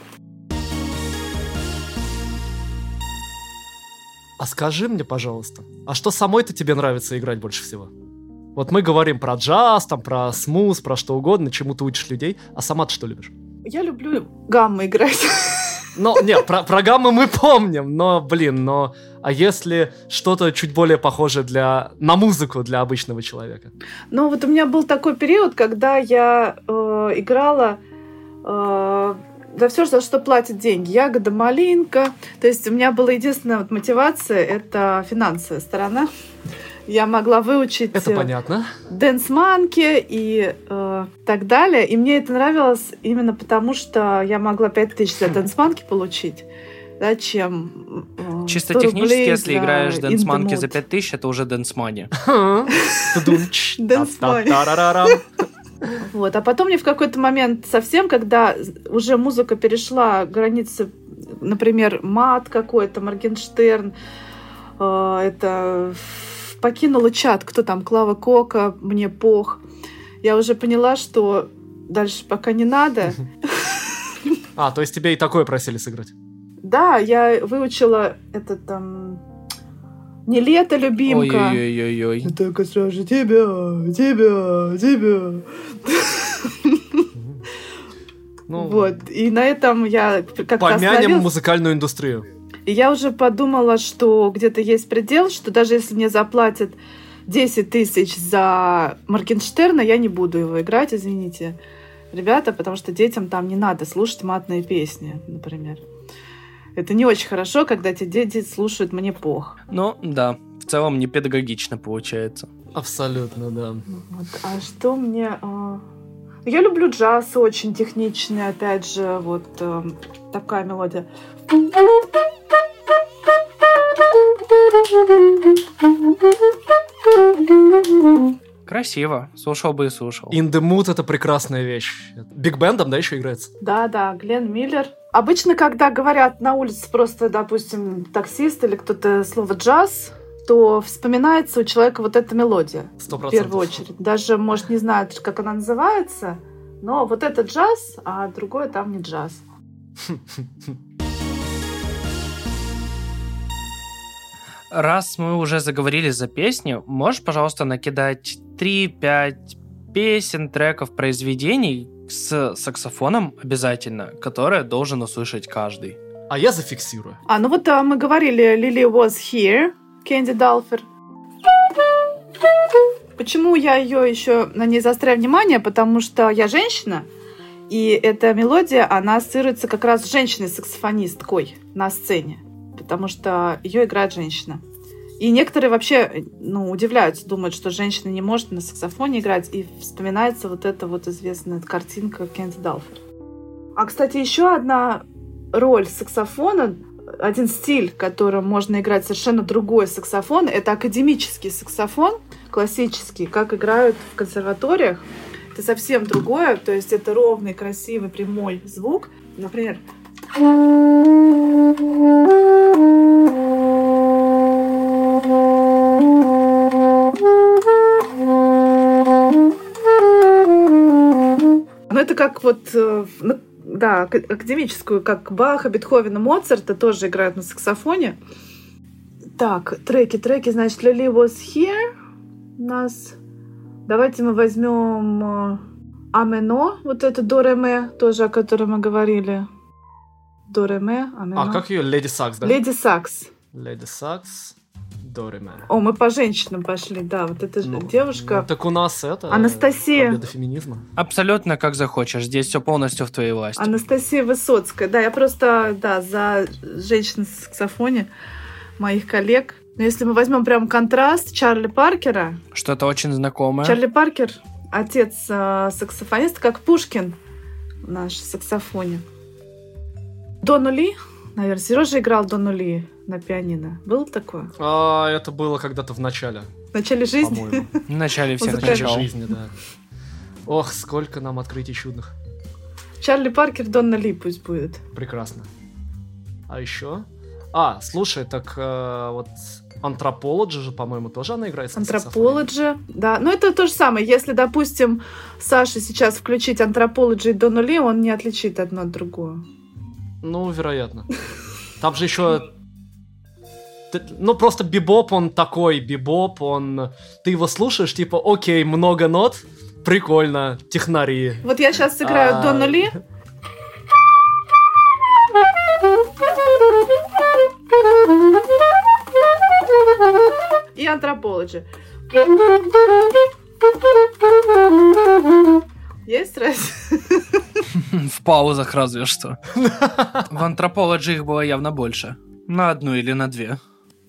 А скажи мне, пожалуйста, а что самой-то тебе нравится играть больше всего? Вот мы говорим про джаз, там, про смуз, про что угодно, чему ты учишь людей, а сама ты что любишь? Я люблю гаммы играть. Ну, нет, про, про гаммы мы помним, но, блин, но... А если что-то чуть более похожее для, на музыку для обычного человека? Но вот у меня был такой период, когда я э, играла э, за все, за что платят деньги. Ягода, малинка. То есть у меня была единственная вот мотивация — это финансовая сторона. Я могла выучить Это э, понятно. Dance Monkey и э, так далее. И мне это нравилось именно потому, что я могла 5000 за Dance Monkey получить, да, чем э, Чисто 100 технически, если играешь Dance Monkey за Mood. 5000, это уже Dance Money. Dance. Вот. А потом мне в какой-то момент совсем, когда уже музыка перешла границы, например, мат какой-то, Моргенштерн, э, это покинула чат, кто там, Клава Кока, мне пох. Я уже поняла, что дальше пока не надо. А, то есть тебе и такое просили сыграть? Да, я выучила это там не лето, любимка. Ой-ой-ой-ой. только сразу тебя, тебя, тебя. Ну, Вот. И на этом я как-то помянем остановилась. музыкальную индустрию. И я уже подумала, что где-то есть предел, что даже если мне заплатят 10 тысяч за Моргенштерна, я не буду его играть, извините, ребята, потому что детям там не надо слушать матные песни, например. Это не очень хорошо, когда те дети слушают мне пох. Ну, да, в целом не педагогично получается. Абсолютно, да. Вот. А что мне... а, Я люблю джаз очень техничный, опять же, вот э, такая мелодия. Красиво. Слушал бы и слушал. In the Mood это прекрасная вещь. Биг бендом, да, еще играется? Да-да, Глен Миллер. Обычно, когда говорят на улице просто, допустим, таксист или кто-то слово джаз, то вспоминается у человека вот эта мелодия Сто в первую очередь. Даже, может, не знает, как она называется, но вот это джаз, а другое там не джаз. Раз мы уже заговорили за песню, можешь, пожалуйста, накидать 3-5 песен, треков, произведений с саксофоном обязательно, которые должен услышать каждый. А я зафиксирую. А, ну вот а, мы говорили Lily was here, Кэнди Далфер. Почему я ее еще на ней заостряю внимание? Потому что я женщина, и эта мелодия, она ассоциируется как раз с женщиной-саксофонисткой на сцене, потому что ее играет женщина. И некоторые вообще ну, удивляются, думают, что женщина не может на саксофоне играть, и вспоминается вот эта вот известная картинка Кенти Далфер. А, кстати, еще одна роль саксофона, один стиль, которым можно играть совершенно другой саксофон, это академический саксофон, классический, как играют в консерваториях. Это совсем другое, то есть это ровный, красивый, прямой звук. Например, как вот, э, да, ак- академическую, как Баха, Бетховена, Моцарта тоже играют на саксофоне. Так, треки, треки, значит, Lily was here у нас. Давайте мы возьмем э, Амено, вот это до ре ме, тоже о котором мы говорили. До ре ме, Амено. А, как ее? Леди Сакс, да? Леди Сакс. Леди Сакс. Дориме. О, мы по женщинам пошли, да, вот эта же Ну, девушка. ну, так у нас это... Анастасия. Победа феминизма. Абсолютно как захочешь. Здесь все полностью в твоей власти. Анастасия Высоцкая. Да, я просто, да, за женщин в саксофоне моих коллег. Но если мы возьмем прям контраст Чарли Паркера, Что-то очень знакомое. Чарли Паркер, отец э, саксофониста, как Пушкин наш в саксофоне. Дону Ли, наверное, Сережа играл Дону Ли на пианино. Было такое? А, это было когда-то в начале, В начале жизни? по-моему. В начале всех В начале жизни, да. Ох, сколько нам открытий чудных. Чарли Паркер, Донна Ли пусть будет. Прекрасно. А еще? А, слушай, так э, вот Антропологи же, по-моему, тоже она играет. Антропологи, да. Но это то же самое. Если, допустим, Саша сейчас включить антропологи до нули, он не отличит одно от другого. Ну, вероятно. Там же еще ну, просто бибоп, он такой, бибоп, он... Ты его слушаешь, типа, окей, много нот, прикольно, технари. Вот я сейчас сыграю а... до нули. И антропологи. Есть разница? В паузах разве что. В антропологии их было явно больше. На одну или на две.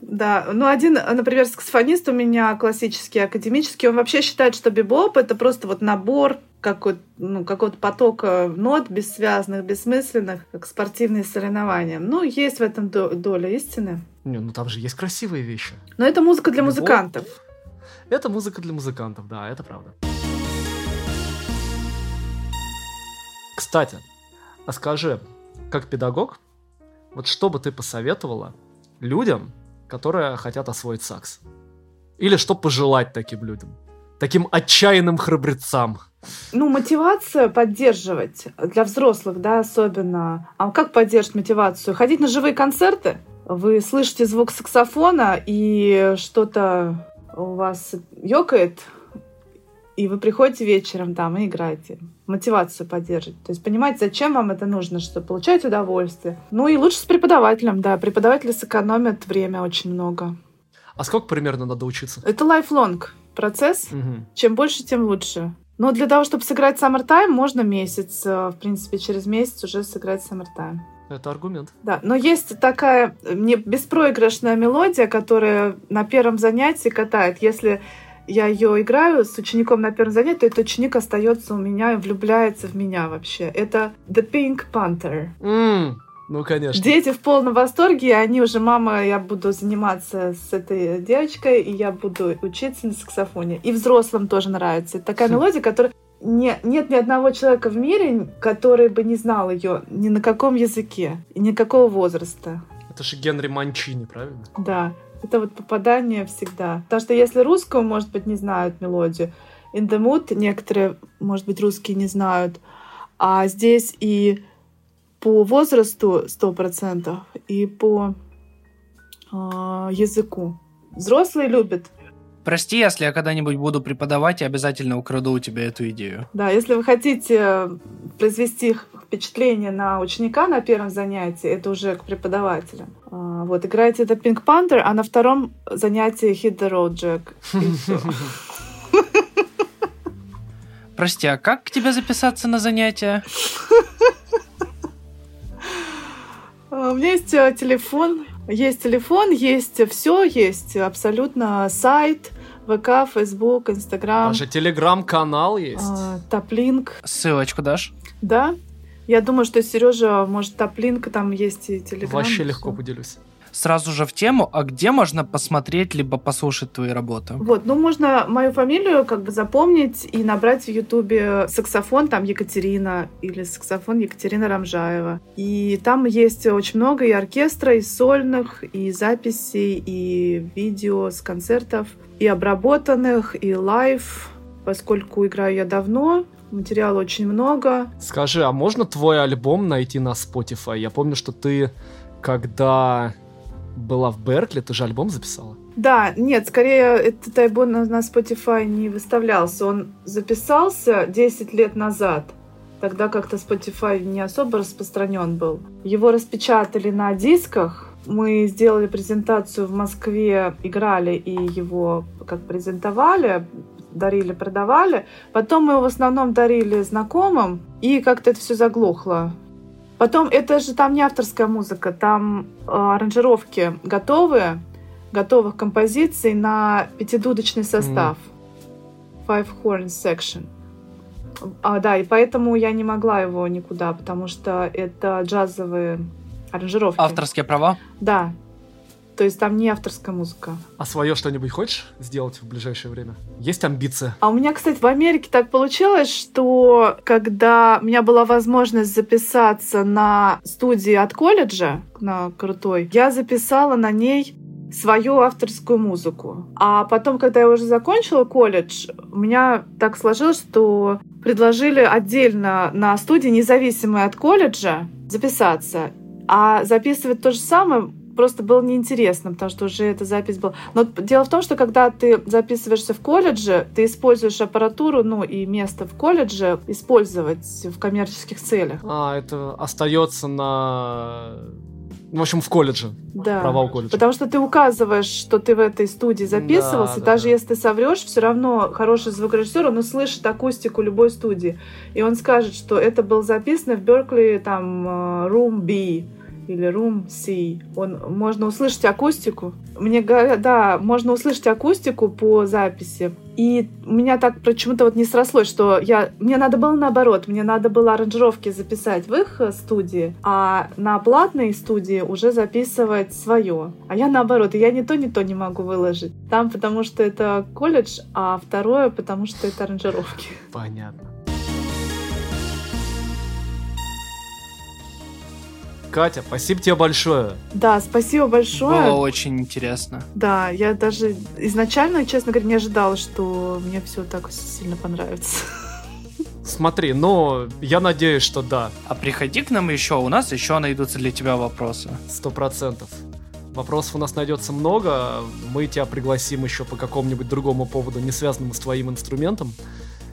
Да, ну один, например, саксофонист у меня классический, академический, он вообще считает, что бибоп — это просто вот набор какой ну, какого-то потока нот бессвязных, бессмысленных, как спортивные соревнования. Ну, есть в этом доля истины. Не, ну там же есть красивые вещи. Но это музыка для бибоп... музыкантов. Это музыка для музыкантов, да, это правда. Кстати, а скажи, как педагог, вот что бы ты посоветовала людям, которые хотят освоить сакс? Или что пожелать таким людям? Таким отчаянным храбрецам? Ну, мотивация поддерживать для взрослых, да, особенно. А как поддерживать мотивацию? Ходить на живые концерты? Вы слышите звук саксофона, и что-то у вас ёкает, и вы приходите вечером там и играете. Мотивацию поддерживать. То есть понимать, зачем вам это нужно, чтобы получать удовольствие. Ну и лучше с преподавателем, да. Преподаватели сэкономят время очень много. А сколько примерно надо учиться? Это lifelong процесс. Угу. Чем больше, тем лучше. Но для того, чтобы сыграть Summertime, можно месяц. Э, в принципе, через месяц уже сыграть Summertime. Это аргумент. Да, но есть такая не беспроигрышная мелодия, которая на первом занятии катает. Если я ее играю с учеником на первом занятии, то этот ученик остается у меня и влюбляется в меня вообще. Это The Pink Panther. Mm, ну, конечно. Дети в полном восторге, и они уже, мама, я буду заниматься с этой девочкой, и я буду учиться на саксофоне. И взрослым тоже нравится. Это такая мелодия, которая не, нет ни одного человека в мире, который бы не знал ее ни на каком языке и никакого возраста. Это же Генри Манчини, правильно? Да это вот попадание всегда. Потому что если русского, может быть, не знают мелодию, In the Mood некоторые, может быть, русские не знают, а здесь и по возрасту сто процентов, и по э, языку. Взрослые любят. Прости, если я когда-нибудь буду преподавать, я обязательно украду у тебя эту идею. Да, если вы хотите произвести впечатление на ученика на первом занятии, это уже к преподавателям. А, вот, играете это Pink Panther, а на втором занятии Hit the Road Jack. Прости, а как к тебе записаться на занятия? А, у меня есть э, телефон, есть телефон, есть все, есть абсолютно сайт, ВК, Фейсбук, Инстаграм. Даже телеграм-канал есть. А, Топлинк. Ссылочку дашь? Да. Я думаю, что Сережа, может, топлинк там есть и телеграм. Вообще легко поделюсь. Сразу же в тему, а где можно посмотреть либо послушать твои работы? Вот, ну можно мою фамилию как бы запомнить и набрать в Ютубе саксофон, там Екатерина, или саксофон Екатерина Рамжаева. И там есть очень много и оркестра, и сольных, и записей, и видео с концертов, и обработанных, и live, поскольку играю я давно, материала очень много. Скажи, а можно твой альбом найти на Spotify? Я помню, что ты, когда была в Беркли, ты же альбом записала? Да, нет, скорее этот альбом на, на Spotify не выставлялся. Он записался 10 лет назад. Тогда как-то Spotify не особо распространен был. Его распечатали на дисках. Мы сделали презентацию в Москве, играли и его как презентовали дарили, продавали. Потом мы его в основном дарили знакомым, и как-то это все заглохло. Потом это же там не авторская музыка, там э, аранжировки готовые, готовых композиций на пятидудочный состав. Mm. Five horn section. А, да, и поэтому я не могла его никуда, потому что это джазовые аранжировки. Авторские права? Да, то есть там не авторская музыка. А свое что-нибудь хочешь сделать в ближайшее время? Есть амбиция? А у меня, кстати, в Америке так получилось, что когда у меня была возможность записаться на студии от колледжа, на крутой, я записала на ней свою авторскую музыку. А потом, когда я уже закончила колледж, у меня так сложилось, что предложили отдельно на студии, независимой от колледжа, записаться. А записывать то же самое просто было неинтересно, потому что уже эта запись была. Но дело в том, что когда ты записываешься в колледже, ты используешь аппаратуру, ну и место в колледже использовать в коммерческих целях. А, это остается на в общем, в колледже. Да. Права у колледжа. Потому что ты указываешь, что ты в этой студии записывался, Да, да, даже да. если ты соврешь, все равно хороший звукорежиссер, он услышит акустику любой студии. И он скажет, что это было записано в Беркли, там, э, Room B или Room C. Он, можно услышать акустику. Мне говорят, да, можно услышать акустику по записи. И у меня так почему-то вот не срослось, что я, мне надо было наоборот, мне надо было аранжировки записать в их э, студии, а на платной студии уже записывать свое. А я наоборот, и я ни то, ни то не могу выложить. Там потому что это колледж, а второе потому что это аранжировки. Понятно. Катя, спасибо тебе большое. Да, спасибо большое. Было очень интересно. Да, я даже изначально, честно говоря, не ожидала, что мне все так сильно понравится. Смотри, ну, я надеюсь, что да, А приходи к нам еще, у нас еще найдутся для тебя вопросы. сто процентов. Вопросов у нас найдется много, мы тебя пригласим еще по какому-нибудь другому поводу, не связанному с твоим инструментом.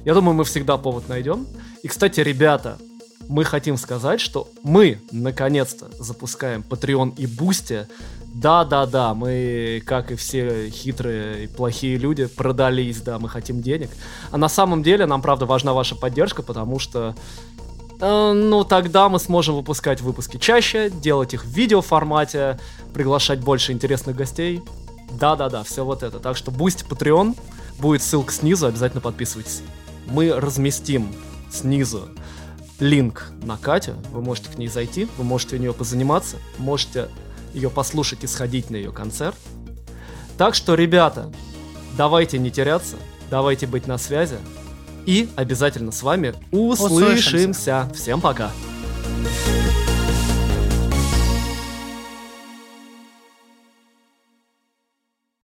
Я думаю, мы всегда повод найдем. И, кстати, ребята, мы хотим сказать, что мы наконец-то запускаем Patreon и Boosty. Да-да-да, мы, как и все хитрые и плохие люди, продались, да, мы хотим денег. А на самом деле нам, правда, важна ваша поддержка, потому что э, ну, тогда мы сможем выпускать выпуски чаще, делать их в видеоформате, приглашать больше интересных гостей. Да-да-да, все вот это. Так что Boosty Patreon, будет ссылка снизу, обязательно подписывайтесь. Мы разместим снизу линк на Катю, вы можете к ней зайти, вы можете у нее позаниматься, можете ее послушать и сходить на ее концерт. Так что, ребята, давайте не теряться, давайте быть на связи и обязательно с вами услышимся. Услышимся. Всем пока!